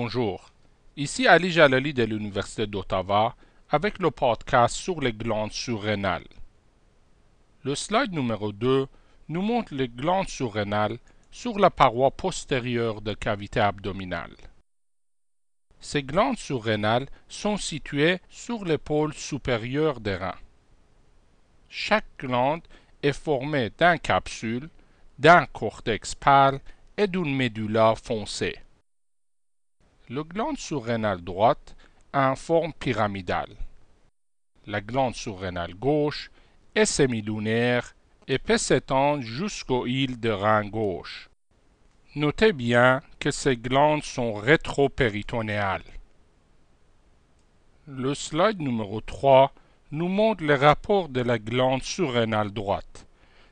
Bonjour, ici Ali Jalali de l'Université d'Ottawa avec le podcast sur les glandes surrénales. Le slide numéro 2 nous montre les glandes surrénales sur la paroi postérieure de cavité abdominale. Ces glandes surrénales sont situées sur l'épaule supérieure des reins. Chaque glande est formée d'un capsule, d'un cortex pâle et d'une médula foncée. Le glande surrénale droite a une forme pyramidale. La glande surrénale gauche est semilunaire et peut s'étendre jusqu'aux îles de rein gauche. Notez bien que ces glandes sont rétropéritonéales. Le slide numéro 3 nous montre le rapport de la glande surrénale droite.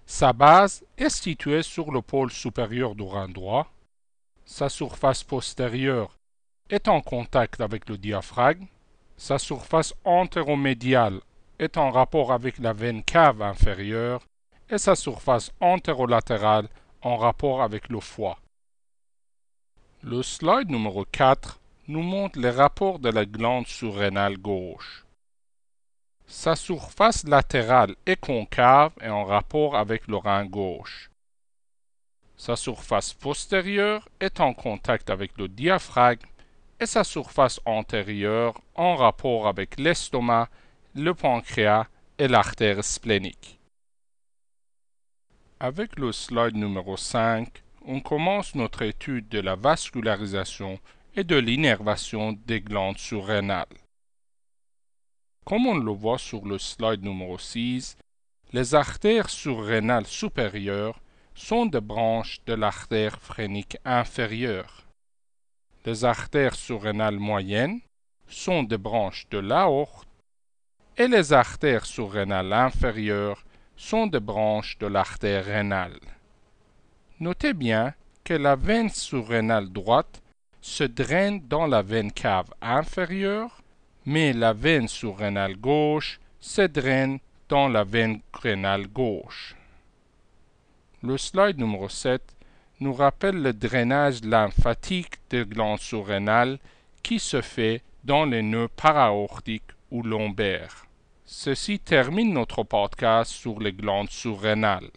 Sa base est située sur le pôle supérieur du rein droit. Sa surface postérieure est en contact avec le diaphragme, sa surface antéromédiale est en rapport avec la veine cave inférieure et sa surface antérolatérale en rapport avec le foie. Le slide numéro 4 nous montre les rapports de la glande surrénale gauche. Sa surface latérale est concave et en rapport avec le rein gauche. Sa surface postérieure est en contact avec le diaphragme et sa surface antérieure en rapport avec l'estomac, le pancréas et l'artère splénique. Avec le slide numéro 5, on commence notre étude de la vascularisation et de l'innervation des glandes surrénales. Comme on le voit sur le slide numéro 6, les artères surrénales supérieures sont des branches de l'artère phrénique inférieure. Les artères surrénales moyennes sont des branches de l'aorte et les artères surrénales inférieures sont des branches de l'artère rénale. Notez bien que la veine surrénale droite se draine dans la veine cave inférieure, mais la veine surrénale gauche se draine dans la veine rénale gauche. Le slide numéro 7 nous rappelle le drainage lymphatique des glandes surrénales qui se fait dans les nœuds paraortiques ou lombaires. Ceci termine notre podcast sur les glandes surrénales.